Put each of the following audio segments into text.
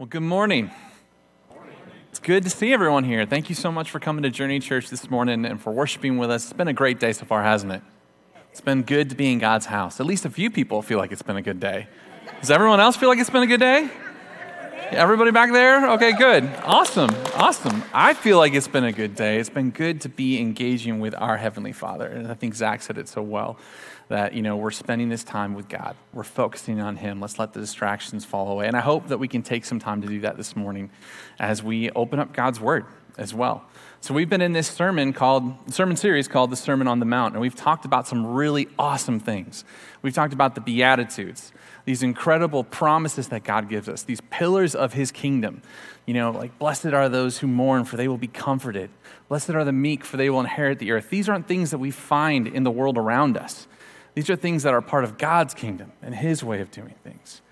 Well, good morning. It's good to see everyone here. Thank you so much for coming to Journey Church this morning and for worshiping with us. It's been a great day so far, hasn't it? It's been good to be in God's house. At least a few people feel like it's been a good day. Does everyone else feel like it's been a good day? Everybody back there? Okay, good. Awesome. Awesome. I feel like it's been a good day. It's been good to be engaging with our Heavenly Father. And I think Zach said it so well that, you know, we're spending this time with God. We're focusing on Him. Let's let the distractions fall away. And I hope that we can take some time to do that this morning as we open up God's Word as well. So we've been in this sermon called sermon series called the Sermon on the Mount, and we've talked about some really awesome things. We've talked about the Beatitudes, these incredible promises that God gives us, these pillars of His kingdom. You know, like blessed are those who mourn, for they will be comforted. Blessed are the meek, for they will inherit the earth. These aren't things that we find in the world around us. These are things that are part of God's kingdom and His way of doing things.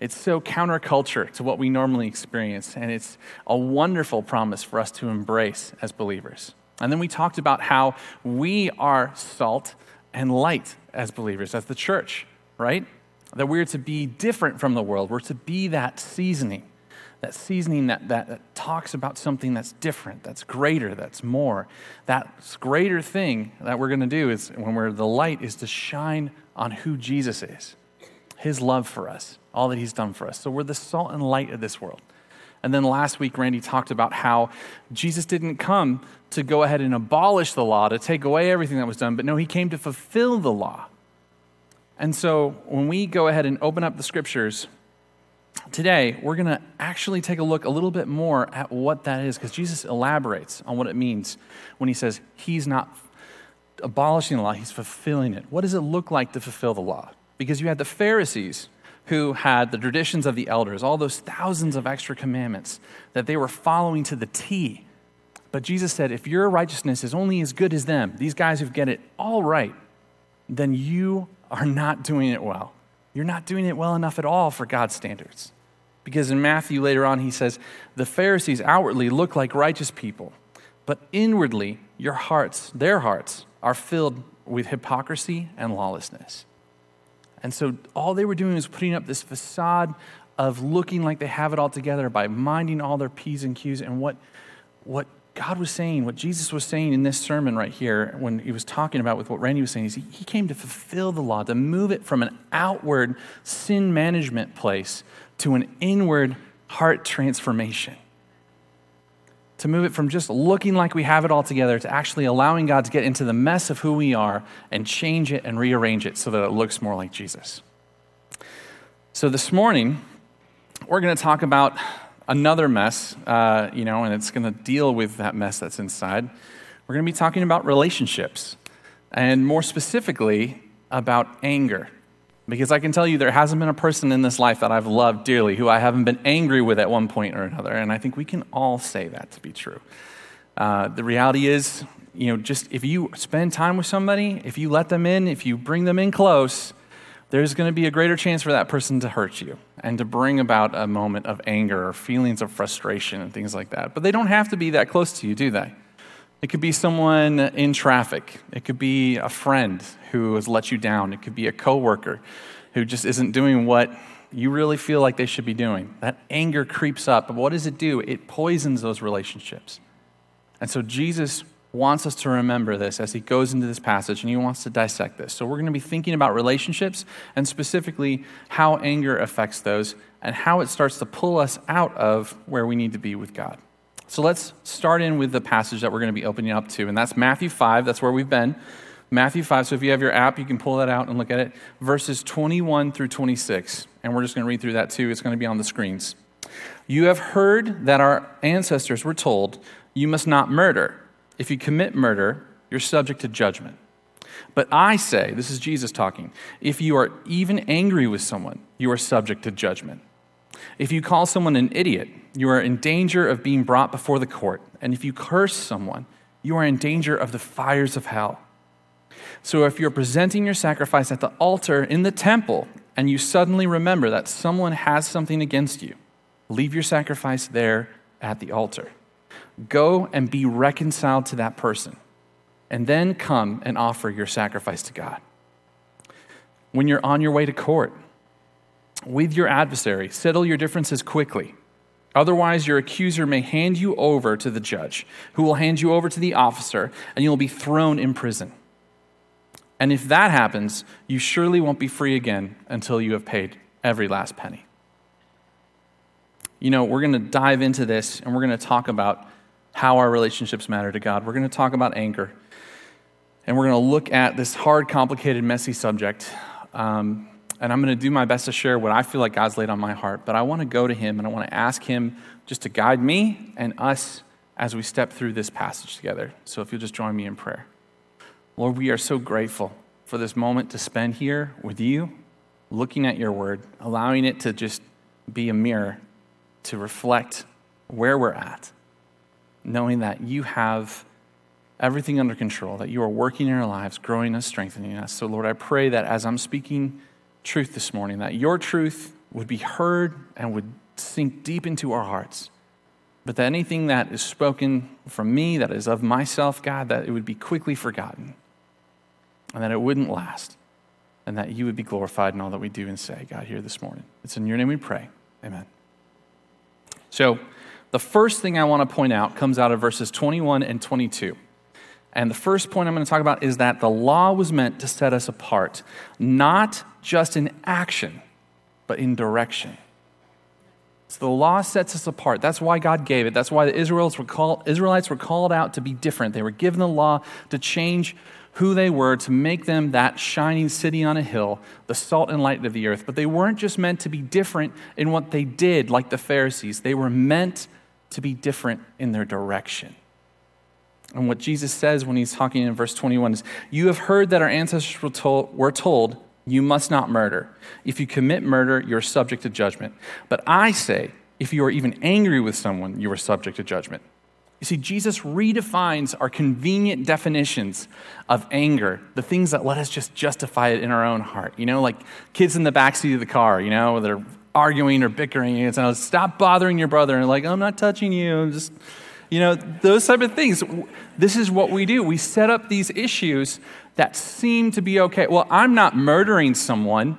It's so counterculture to what we normally experience, and it's a wonderful promise for us to embrace as believers. And then we talked about how we are salt and light as believers, as the church, right? That we're to be different from the world. We're to be that seasoning that seasoning that, that, that, talks about something that's different, that's greater, that's more. That greater thing that we're going to do is when we're the light is to shine on who Jesus is, his love for us, all that he's done for us. So we're the salt and light of this world. And then last week, Randy talked about how Jesus didn't come to go ahead and abolish the law, to take away everything that was done, but no, he came to fulfill the law. And so when we go ahead and open up the scriptures, today we're going to actually take a look a little bit more at what that is because Jesus elaborates on what it means when he says he's not abolishing the law, he's fulfilling it. What does it look like to fulfill the law? Because you had the Pharisees who had the traditions of the elders, all those thousands of extra commandments that they were following to the T. But Jesus said, if your righteousness is only as good as them, these guys who get it all right, then you are not doing it well you're not doing it well enough at all for God's standards. Because in Matthew later on, he says, The Pharisees outwardly look like righteous people, but inwardly, your hearts, their hearts, are filled with hypocrisy and lawlessness. And so all they were doing was putting up this facade of looking like they have it all together by minding all their P's and Q's. And what, what God was saying, what Jesus was saying in this sermon right here, when he was talking about with what Randy was saying, is he, he came to fulfill the law, to move it from an outward sin management place to an inward heart transformation. To move it from just looking like we have it all together to actually allowing God to get into the mess of who we are and change it and rearrange it so that it looks more like Jesus. So this morning, we're going to talk about another mess, uh, you know, and it's going to deal with that mess that's inside. We're going to be talking about relationships, and more specifically, about anger. Because I can tell you, there hasn't been a person in this life that I've loved dearly who I haven't been angry with at one point or another. And I think we can all say that to be true. Uh, the reality is, you know, just if you spend time with somebody, if you let them in, if you bring them in close, there's going to be a greater chance for that person to hurt you and to bring about a moment of anger or feelings of frustration and things like that. But they don't have to be that close to you, do they? It could be someone in traffic. It could be a friend who has let you down. It could be a coworker who just isn't doing what you really feel like they should be doing. That anger creeps up. But what does it do? It poisons those relationships. And so Jesus wants us to remember this as he goes into this passage and he wants to dissect this. So, we're going to be thinking about relationships and specifically how anger affects those and how it starts to pull us out of where we need to be with God. So, let's start in with the passage that we're going to be opening up to, and that's Matthew 5. That's where we've been. Matthew 5. So, if you have your app, you can pull that out and look at it. Verses 21 through 26. And we're just going to read through that too. It's going to be on the screens. You have heard that our ancestors were told, You must not murder. If you commit murder, you're subject to judgment. But I say, this is Jesus talking, if you are even angry with someone, you are subject to judgment. If you call someone an idiot, you are in danger of being brought before the court. And if you curse someone, you are in danger of the fires of hell. So if you're presenting your sacrifice at the altar in the temple and you suddenly remember that someone has something against you, leave your sacrifice there at the altar. Go and be reconciled to that person, and then come and offer your sacrifice to God. When you're on your way to court with your adversary, settle your differences quickly. Otherwise, your accuser may hand you over to the judge, who will hand you over to the officer, and you'll be thrown in prison. And if that happens, you surely won't be free again until you have paid every last penny. You know, we're going to dive into this and we're going to talk about how our relationships matter to God. We're going to talk about anger. And we're going to look at this hard, complicated, messy subject. Um, and I'm going to do my best to share what I feel like God's laid on my heart. But I want to go to Him and I want to ask Him just to guide me and us as we step through this passage together. So if you'll just join me in prayer. Lord, we are so grateful for this moment to spend here with you, looking at your word, allowing it to just be a mirror to reflect where we're at, knowing that you have everything under control, that you are working in our lives, growing us, strengthening us. So, Lord, I pray that as I'm speaking truth this morning, that your truth would be heard and would sink deep into our hearts. But that anything that is spoken from me, that is of myself, God, that it would be quickly forgotten and that it wouldn't last, and that you would be glorified in all that we do and say, God, here this morning. It's in your name we pray. Amen. So, the first thing I want to point out comes out of verses 21 and 22. And the first point I'm going to talk about is that the law was meant to set us apart, not just in action, but in direction. So the law sets us apart. That's why God gave it. That's why the Israelites were, called, Israelites were called out to be different. They were given the law to change who they were, to make them that shining city on a hill, the salt and light of the earth. But they weren't just meant to be different in what they did, like the Pharisees. They were meant to be different in their direction. And what Jesus says when he's talking in verse 21 is You have heard that our ancestors were told, were told, You must not murder. If you commit murder, you're subject to judgment. But I say, if you are even angry with someone, you are subject to judgment. You see, Jesus redefines our convenient definitions of anger, the things that let us just justify it in our own heart. You know, like kids in the backseat of the car, you know, they're arguing or bickering, and it's, stop bothering your brother, and like, I'm not touching you, I'm just, you know, those type of things. This is what we do. We set up these issues that seem to be okay. Well, I'm not murdering someone.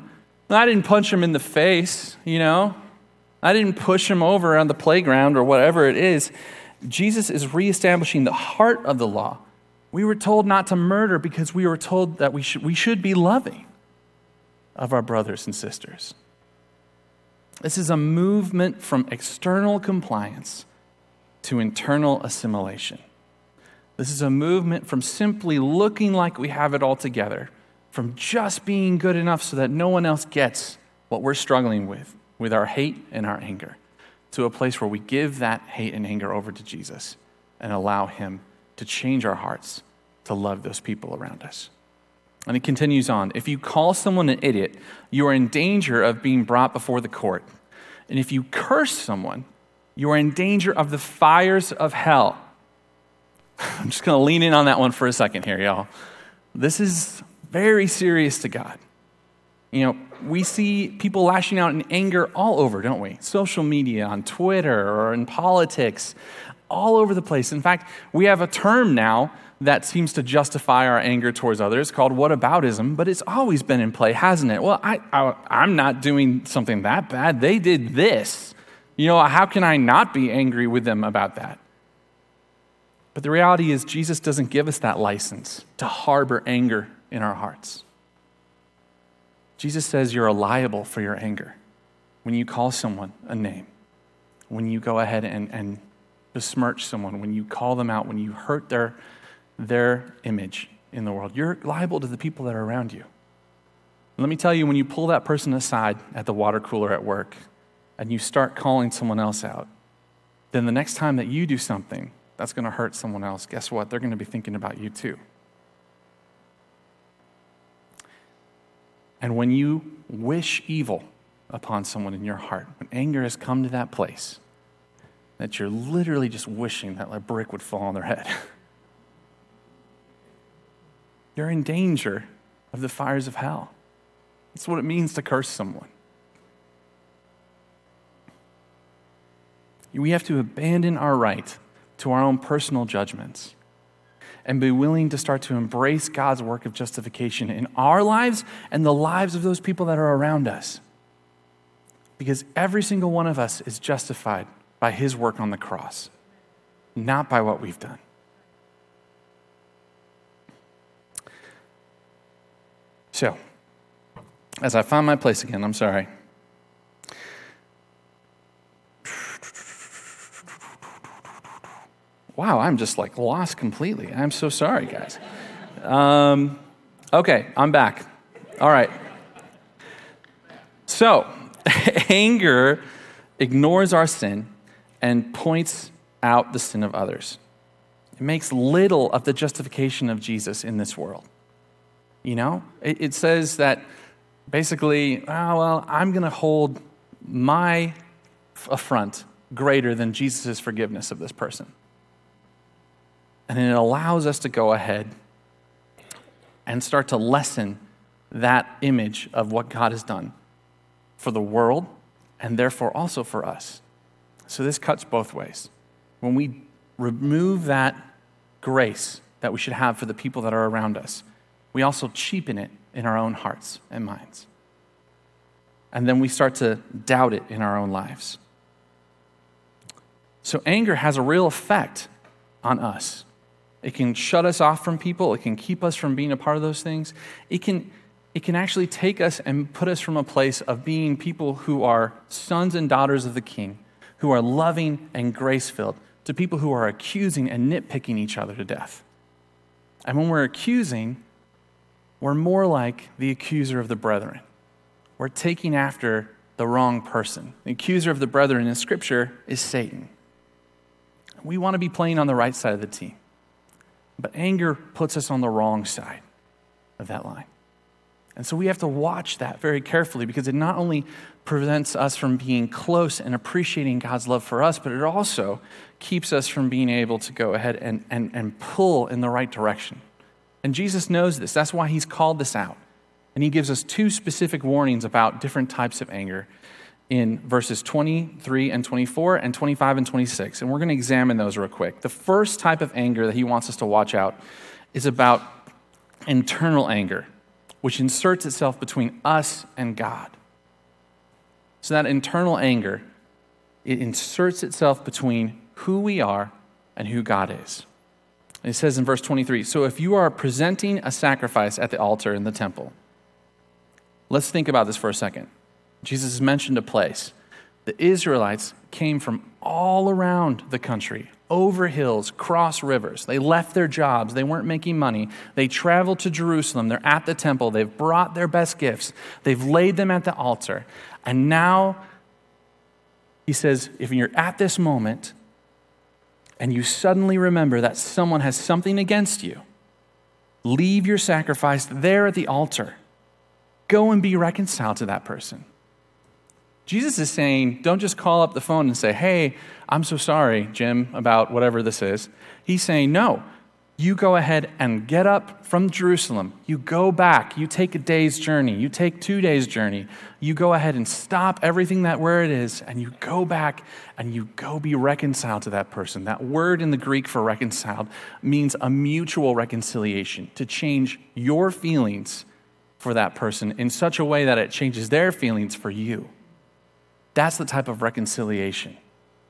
I didn't punch him in the face, you know. I didn't push him over on the playground or whatever it is. Jesus is reestablishing the heart of the law. We were told not to murder because we were told that we should, we should be loving of our brothers and sisters. This is a movement from external compliance to internal assimilation. This is a movement from simply looking like we have it all together, from just being good enough so that no one else gets what we're struggling with, with our hate and our anger to a place where we give that hate and anger over to Jesus and allow Him to change our hearts to love those people around us. And he continues on if you call someone an idiot, you are in danger of being brought before the court. And if you curse someone, you are in danger of the fires of hell. I'm just going to lean in on that one for a second here, y'all. This is very serious to God. You know, we see people lashing out in anger all over, don't we? Social media, on Twitter, or in politics, all over the place. In fact, we have a term now that seems to justify our anger towards others called whataboutism, but it's always been in play, hasn't it? Well, I, I, am not doing something that bad. They did this. You know, how can I not be angry with them about that? But the reality is, Jesus doesn't give us that license to harbor anger in our hearts. Jesus says you're liable for your anger when you call someone a name, when you go ahead and, and besmirch someone, when you call them out, when you hurt their, their image in the world. You're liable to the people that are around you. let me tell you, when you pull that person aside at the water cooler at work and you start calling someone else out, then the next time that you do something that's going to hurt someone else, guess what? They're going to be thinking about you too. And when you wish evil upon someone in your heart, when anger has come to that place, that you're literally just wishing that a brick would fall on their head, you're in danger of the fires of hell. That's what it means to curse someone. We have to abandon our right to our own personal judgments and be willing to start to embrace God's work of justification in our lives and the lives of those people that are around us. Because every single one of us is justified by his work on the cross, not by what we've done. So, as I find my place again, I'm sorry. Wow, I'm just like lost completely. I'm so sorry, guys. Um, okay, I'm back. All right. So, anger ignores our sin and points out the sin of others. It makes little of the justification of Jesus in this world. You know, it, it says that basically, oh, well, I'm going to hold my affront greater than Jesus' forgiveness of this person. And it allows us to go ahead and start to lessen that image of what God has done for the world and therefore also for us. So this cuts both ways. When we remove that grace that we should have for the people that are around us, we also cheapen it in our own hearts and minds. And then we start to doubt it in our own lives. So anger has a real effect on us. It can shut us off from people. It can keep us from being a part of those things. It can, it can actually take us and put us from a place of being people who are sons and daughters of the King, who are loving and grace filled, to people who are accusing and nitpicking each other to death. And when we're accusing, we're more like the accuser of the brethren. We're taking after the wrong person. The accuser of the brethren in Scripture is Satan. We want to be playing on the right side of the team. But anger puts us on the wrong side of that line. And so we have to watch that very carefully because it not only prevents us from being close and appreciating God's love for us, but it also keeps us from being able to go ahead and, and, and pull in the right direction. And Jesus knows this. That's why he's called this out. And he gives us two specific warnings about different types of anger in verses 23 and 24 and 25 and 26. And we're going to examine those real quick. The first type of anger that he wants us to watch out is about internal anger, which inserts itself between us and God. So that internal anger, it inserts itself between who we are and who God is. And it says in verse 23 So if you are presenting a sacrifice at the altar in the temple, let's think about this for a second. Jesus has mentioned a place. The Israelites came from all around the country, over hills, cross rivers. They left their jobs. They weren't making money. They traveled to Jerusalem. They're at the temple. They've brought their best gifts. They've laid them at the altar. And now, he says, if you're at this moment and you suddenly remember that someone has something against you, leave your sacrifice there at the altar. Go and be reconciled to that person. Jesus is saying, don't just call up the phone and say, hey, I'm so sorry, Jim, about whatever this is. He's saying, no, you go ahead and get up from Jerusalem. You go back. You take a day's journey. You take two days' journey. You go ahead and stop everything that where it is, and you go back and you go be reconciled to that person. That word in the Greek for reconciled means a mutual reconciliation, to change your feelings for that person in such a way that it changes their feelings for you. That's the type of reconciliation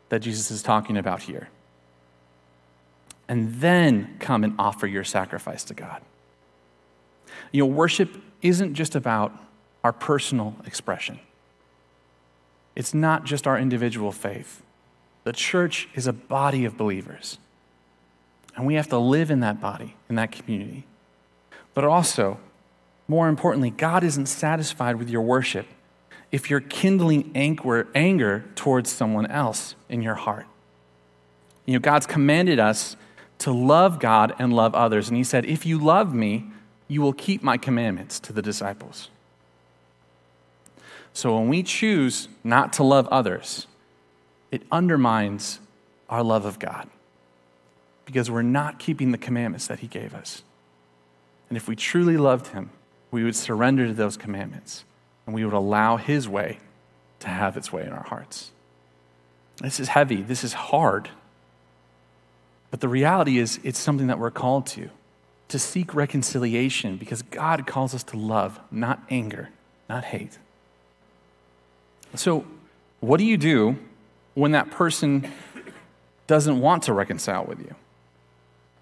that Jesus is talking about here. And then come and offer your sacrifice to God. You know, worship isn't just about our personal expression, it's not just our individual faith. The church is a body of believers. And we have to live in that body, in that community. But also, more importantly, God isn't satisfied with your worship if you're kindling anger towards someone else in your heart. You know, God's commanded us to love God and love others. And He said, If you love me, you will keep my commandments to the disciples. So when we choose not to love others, it undermines our love of God because we're not keeping the commandments that He gave us. And if we truly loved Him, we would surrender to those commandments and we would allow His way to have its way in our hearts. This is heavy, this is hard. But the reality is, it's something that we're called to, to seek reconciliation because God calls us to love, not anger, not hate. So, what do you do when that person doesn't want to reconcile with you?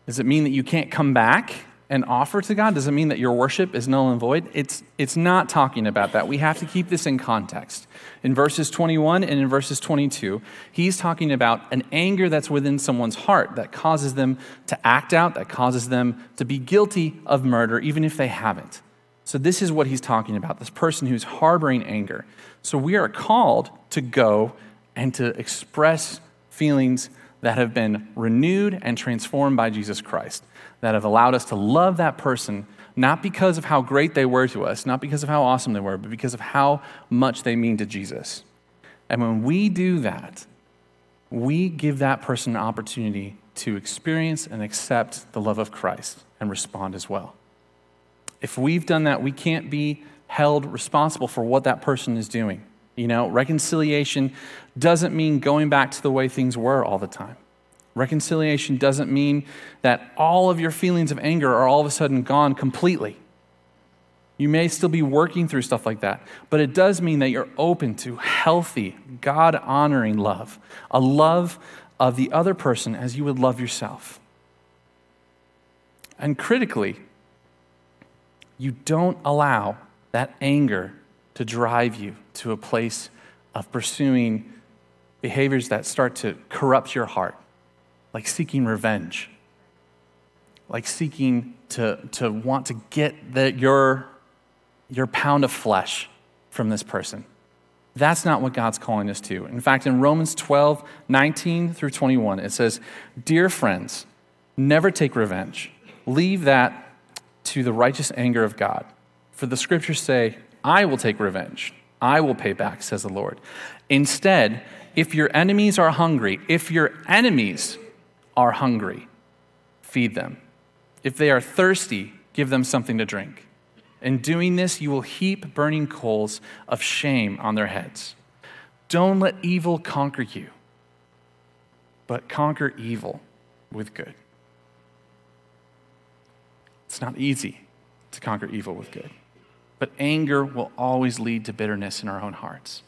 Does it mean that you can't come back and offer to God? Does it mean that your worship is null and void? It's, it's not talking about that. We have to keep this in context. In verses 21 and in verses 22, he's talking about an anger that's within someone's heart that causes them to act out, that causes them to be guilty of murder, even if they haven't. So, this is what he's talking about this person who's harboring anger. So, we are called to go and to express feelings that have been renewed and transformed by Jesus Christ, that have allowed us to love that person, not because of how great they were to us, not because of how awesome they were, but because of how much they mean to Jesus. And when we do that, we give that person an opportunity to experience and accept the love of Christ and respond as well. If we've done that, we can't be held responsible for what that person is doing. You know, reconciliation doesn't mean going back to the way things were all the time. Reconciliation doesn't mean that all of your feelings of anger are all of a sudden gone completely. You may still be working through stuff like that, but it does mean that you're open to healthy, God honoring love, a love of the other person as you would love yourself. And critically, you don't allow that anger to drive you to a place of pursuing behaviors that start to corrupt your heart, like seeking revenge, like seeking to, to want to get the, your, your pound of flesh from this person. That's not what God's calling us to. In fact, in Romans 12, 19 through 21, it says, Dear friends, never take revenge. Leave that to the righteous anger of God. For the scriptures say, I will take revenge. I will pay back, says the Lord. Instead, if your enemies are hungry, if your enemies are hungry, feed them. If they are thirsty, give them something to drink. In doing this, you will heap burning coals of shame on their heads. Don't let evil conquer you, but conquer evil with good. It's not easy to conquer evil with good. But anger will always lead to bitterness in our own hearts.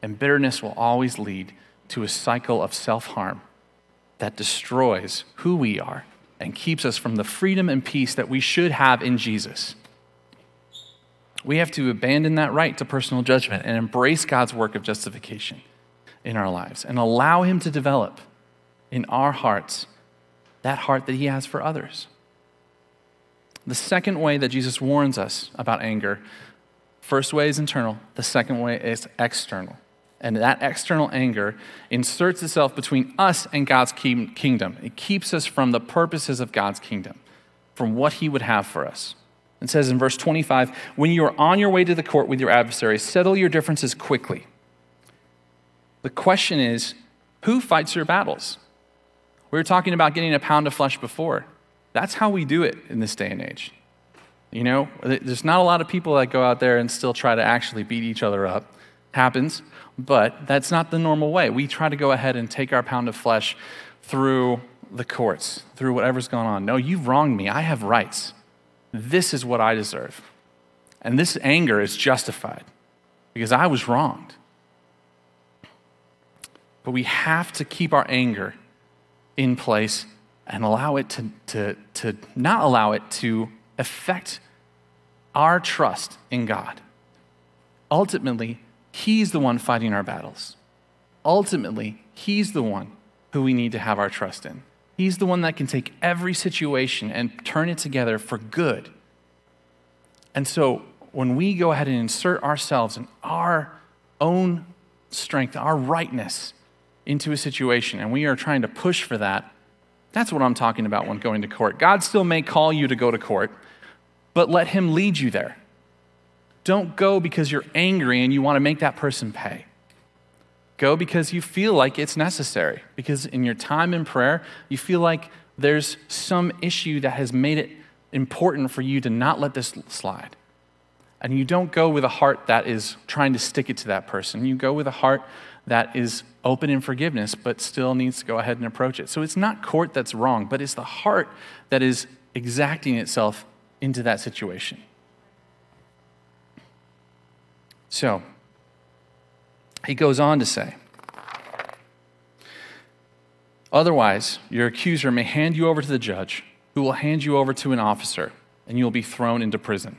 And bitterness will always lead to a cycle of self harm that destroys who we are and keeps us from the freedom and peace that we should have in Jesus. We have to abandon that right to personal judgment and embrace God's work of justification in our lives and allow Him to develop in our hearts that heart that He has for others. The second way that Jesus warns us about anger, first way is internal, the second way is external. And that external anger inserts itself between us and God's kingdom. It keeps us from the purposes of God's kingdom, from what He would have for us. It says in verse 25 When you are on your way to the court with your adversary, settle your differences quickly. The question is who fights your battles? We were talking about getting a pound of flesh before. That's how we do it in this day and age. You know, there's not a lot of people that go out there and still try to actually beat each other up. Happens, but that's not the normal way. We try to go ahead and take our pound of flesh through the courts, through whatever's going on. No, you've wronged me. I have rights. This is what I deserve. And this anger is justified because I was wronged. But we have to keep our anger in place and allow it to, to, to not allow it to affect our trust in God. Ultimately, He's the one fighting our battles. Ultimately, He's the one who we need to have our trust in. He's the one that can take every situation and turn it together for good. And so, when we go ahead and insert ourselves and our own strength, our rightness into a situation, and we are trying to push for that, that's what I'm talking about when going to court. God still may call you to go to court, but let Him lead you there. Don't go because you're angry and you want to make that person pay. Go because you feel like it's necessary, because in your time in prayer, you feel like there's some issue that has made it important for you to not let this slide. And you don't go with a heart that is trying to stick it to that person. You go with a heart that is open in forgiveness, but still needs to go ahead and approach it. So it's not court that's wrong, but it's the heart that is exacting itself into that situation. So, he goes on to say, Otherwise, your accuser may hand you over to the judge, who will hand you over to an officer, and you will be thrown into prison.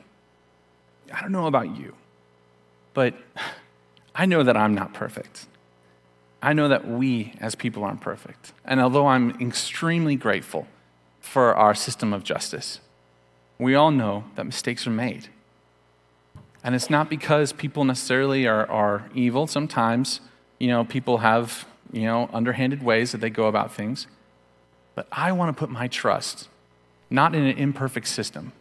I don't know about you, but I know that I'm not perfect. I know that we as people aren't perfect. And although I'm extremely grateful for our system of justice, we all know that mistakes are made. And it's not because people necessarily are, are evil. Sometimes, you know, people have, you know, underhanded ways that they go about things. But I want to put my trust not in an imperfect system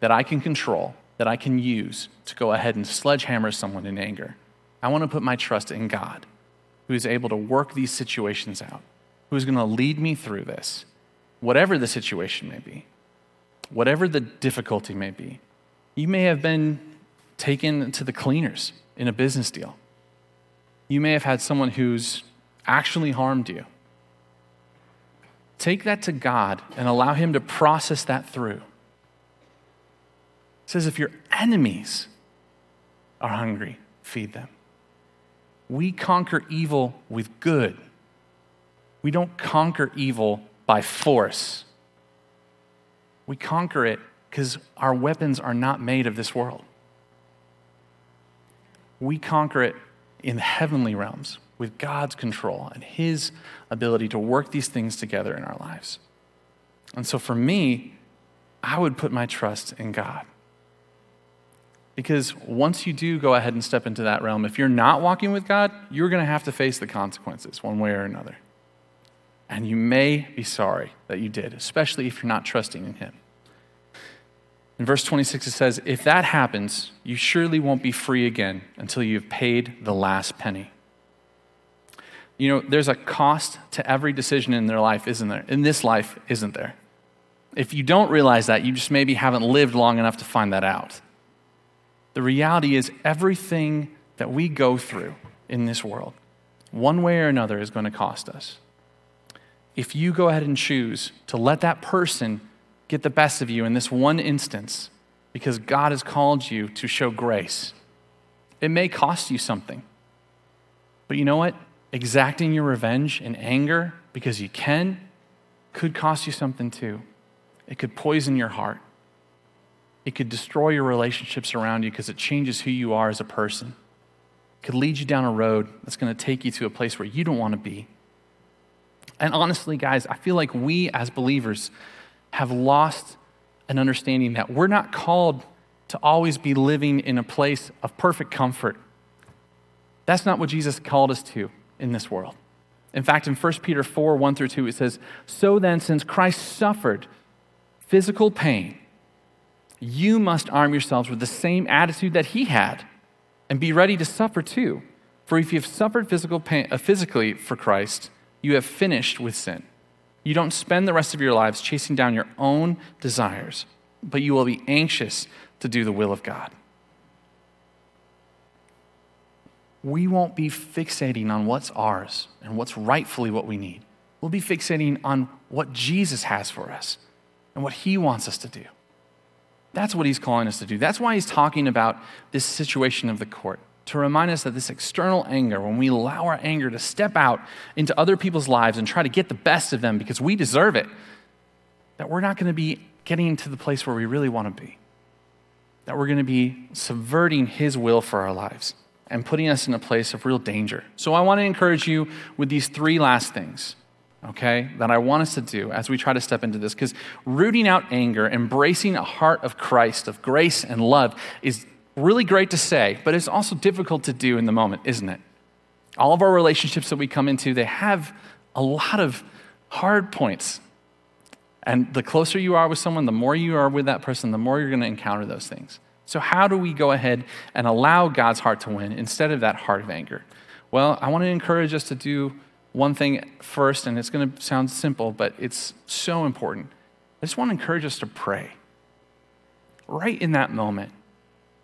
that I can control, that I can use to go ahead and sledgehammer someone in anger. I want to put my trust in God, who is able to work these situations out, who is going to lead me through this, whatever the situation may be, whatever the difficulty may be. You may have been taken to the cleaners in a business deal. You may have had someone who's actually harmed you. Take that to God and allow Him to process that through. It says, if your enemies are hungry, feed them. We conquer evil with good. We don't conquer evil by force. We conquer it because our weapons are not made of this world we conquer it in the heavenly realms with God's control and His ability to work these things together in our lives. And so for me, I would put my trust in God. Because once you do go ahead and step into that realm, if you're not walking with God, you're going to have to face the consequences one way or another. And you may be sorry that you did, especially if you're not trusting in Him. In verse 26, it says, If that happens, you surely won't be free again until you've paid the last penny. You know, there's a cost to every decision in their life, isn't there? In this life, isn't there? If you don't realize that, you just maybe haven't lived long enough to find that out. The reality is, everything that we go through in this world, one way or another, is going to cost us. If you go ahead and choose to let that person get the best of you in this one instance because God has called you to show grace. It may cost you something. But you know what? Exacting your revenge and anger because you can could cost you something too. It could poison your heart. It could destroy your relationships around you because it changes who you are as a person. It could lead you down a road that's going to take you to a place where you don't want to be. And honestly, guys, I feel like we as believers have lost an understanding that we're not called to always be living in a place of perfect comfort. That's not what Jesus called us to in this world. In fact, in 1 Peter 4 1 through 2, it says, So then, since Christ suffered physical pain, you must arm yourselves with the same attitude that he had and be ready to suffer too. For if you have suffered physical pain, uh, physically for Christ, you have finished with sin. You don't spend the rest of your lives chasing down your own desires, but you will be anxious to do the will of God. We won't be fixating on what's ours and what's rightfully what we need. We'll be fixating on what Jesus has for us and what he wants us to do. That's what he's calling us to do. That's why he's talking about this situation of the court to remind us that this external anger, when we allow our anger to step out into other people's lives and try to get the best of them because we deserve it, that we're not going to be getting to the place where we really want to be. That we're going to be subverting His will for our lives and putting us in a place of real danger. So I want to encourage you with these three last things, okay, that I want us to do as we try to step into this. Because rooting out anger, embracing a heart of Christ, of grace and love, is really great to say, but it's also difficult to do in the moment, isn't it? All of our relationships that we come into, they have a lot of hard points. And the closer you are with someone, the more you are with that person, the more you're going to encounter those things. So, how do we go ahead and allow God's heart to win instead of that heart of anger? Well, I want to encourage us to do one thing first, and it's going to sound simple, but it's so important. I just want to encourage us to pray. Right in that moment,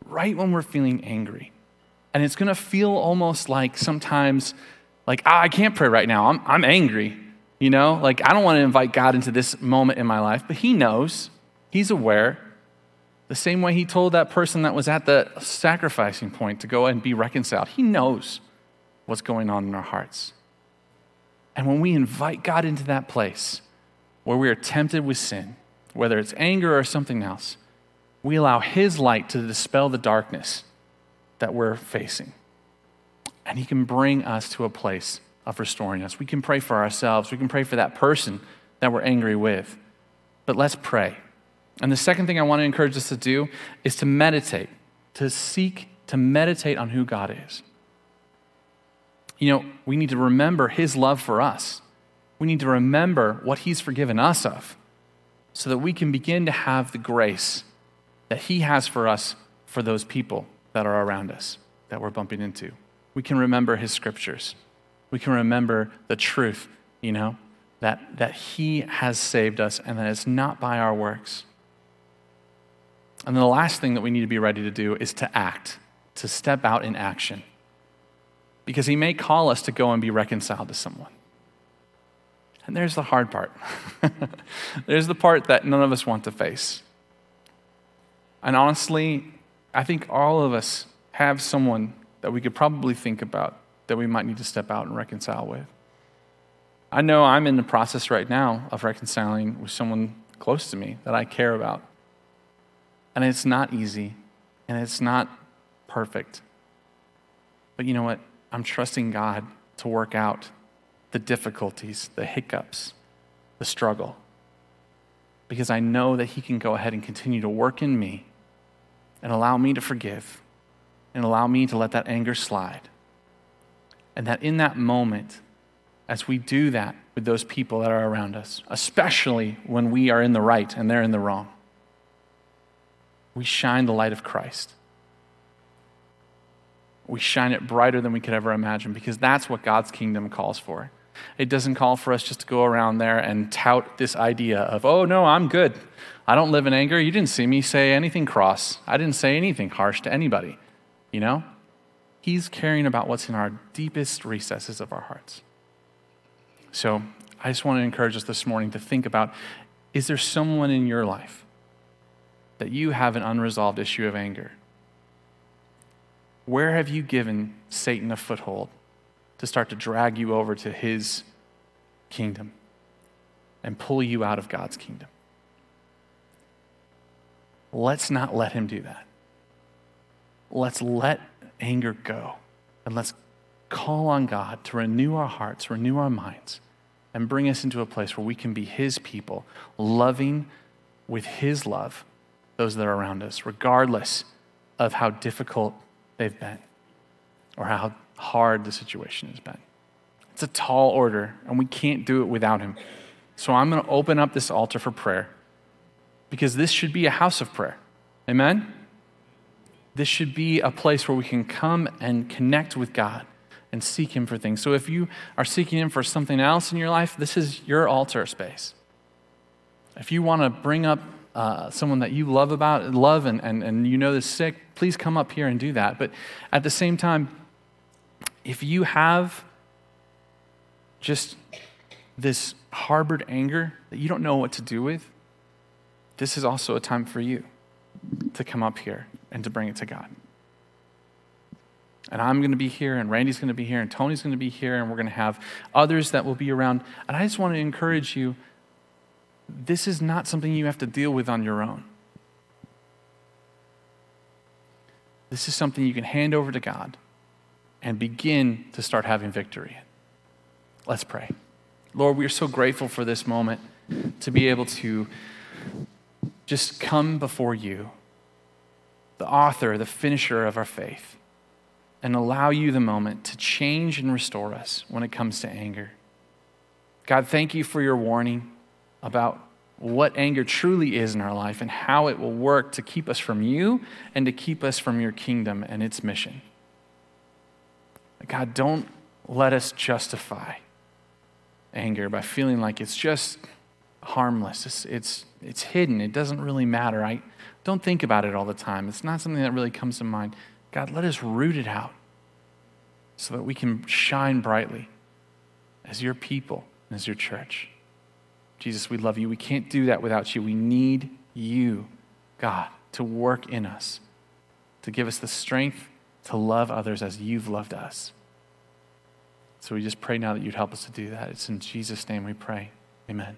right when we're feeling angry. And it's going to feel almost like sometimes, like, ah, I can't pray right now. I'm, I'm angry. You know, like, I don't want to invite God into this moment in my life, but He knows, He's aware. The same way He told that person that was at the sacrificing point to go and be reconciled, He knows what's going on in our hearts. And when we invite God into that place where we are tempted with sin, whether it's anger or something else, we allow His light to dispel the darkness that we're facing. And He can bring us to a place of restoring us. We can pray for ourselves, we can pray for that person that we're angry with. But let's pray. And the second thing I want to encourage us to do is to meditate, to seek to meditate on who God is. You know, we need to remember His love for us. We need to remember what He's forgiven us of so that we can begin to have the grace that He has for us for those people that are around us that we're bumping into. We can remember His scriptures. We can remember the truth, you know, that, that He has saved us and that it's not by our works. And then the last thing that we need to be ready to do is to act, to step out in action. Because He may call us to go and be reconciled to someone. And there's the hard part. there's the part that none of us want to face. And honestly, I think all of us have someone that we could probably think about that we might need to step out and reconcile with. I know I'm in the process right now of reconciling with someone close to me that I care about. And it's not easy and it's not perfect. But you know what? I'm trusting God to work out the difficulties, the hiccups, the struggle. Because I know that He can go ahead and continue to work in me and allow me to forgive and allow me to let that anger slide. And that in that moment, as we do that with those people that are around us, especially when we are in the right and they're in the wrong, we shine the light of Christ. We shine it brighter than we could ever imagine because that's what God's kingdom calls for. It doesn't call for us just to go around there and tout this idea of, oh, no, I'm good. I don't live in anger. You didn't see me say anything cross. I didn't say anything harsh to anybody. You know? He's caring about what's in our deepest recesses of our hearts. So I just want to encourage us this morning to think about is there someone in your life that you have an unresolved issue of anger? Where have you given Satan a foothold to start to drag you over to his kingdom and pull you out of God's kingdom? Let's not let him do that. Let's let anger go and let's call on God to renew our hearts, renew our minds, and bring us into a place where we can be his people, loving with his love those that are around us, regardless of how difficult they've been or how hard the situation has been. It's a tall order, and we can't do it without him. So I'm going to open up this altar for prayer because this should be a house of prayer. Amen? This should be a place where we can come and connect with God and seek Him for things. So if you are seeking Him for something else in your life, this is your altar space. If you want to bring up uh, someone that you love about, love, and, and, and you know is sick, please come up here and do that. But at the same time, if you have just this harbored anger that you don't know what to do with, this is also a time for you to come up here and to bring it to God. And I'm going to be here, and Randy's going to be here, and Tony's going to be here, and we're going to have others that will be around. And I just want to encourage you this is not something you have to deal with on your own. This is something you can hand over to God and begin to start having victory. Let's pray. Lord, we are so grateful for this moment to be able to just come before you, the author, the finisher of our faith, and allow you the moment to change and restore us when it comes to anger. God, thank you for your warning about what anger truly is in our life and how it will work to keep us from you and to keep us from your kingdom and its mission. God, don't let us justify anger by feeling like it's just harmless. It's, it's, it's hidden. It doesn't really matter. I don't think about it all the time. It's not something that really comes to mind. God, let us root it out so that we can shine brightly as your people and as your church. Jesus, we love you. We can't do that without you. We need you, God, to work in us, to give us the strength to love others as you've loved us. So we just pray now that you'd help us to do that. It's in Jesus' name we pray. Amen.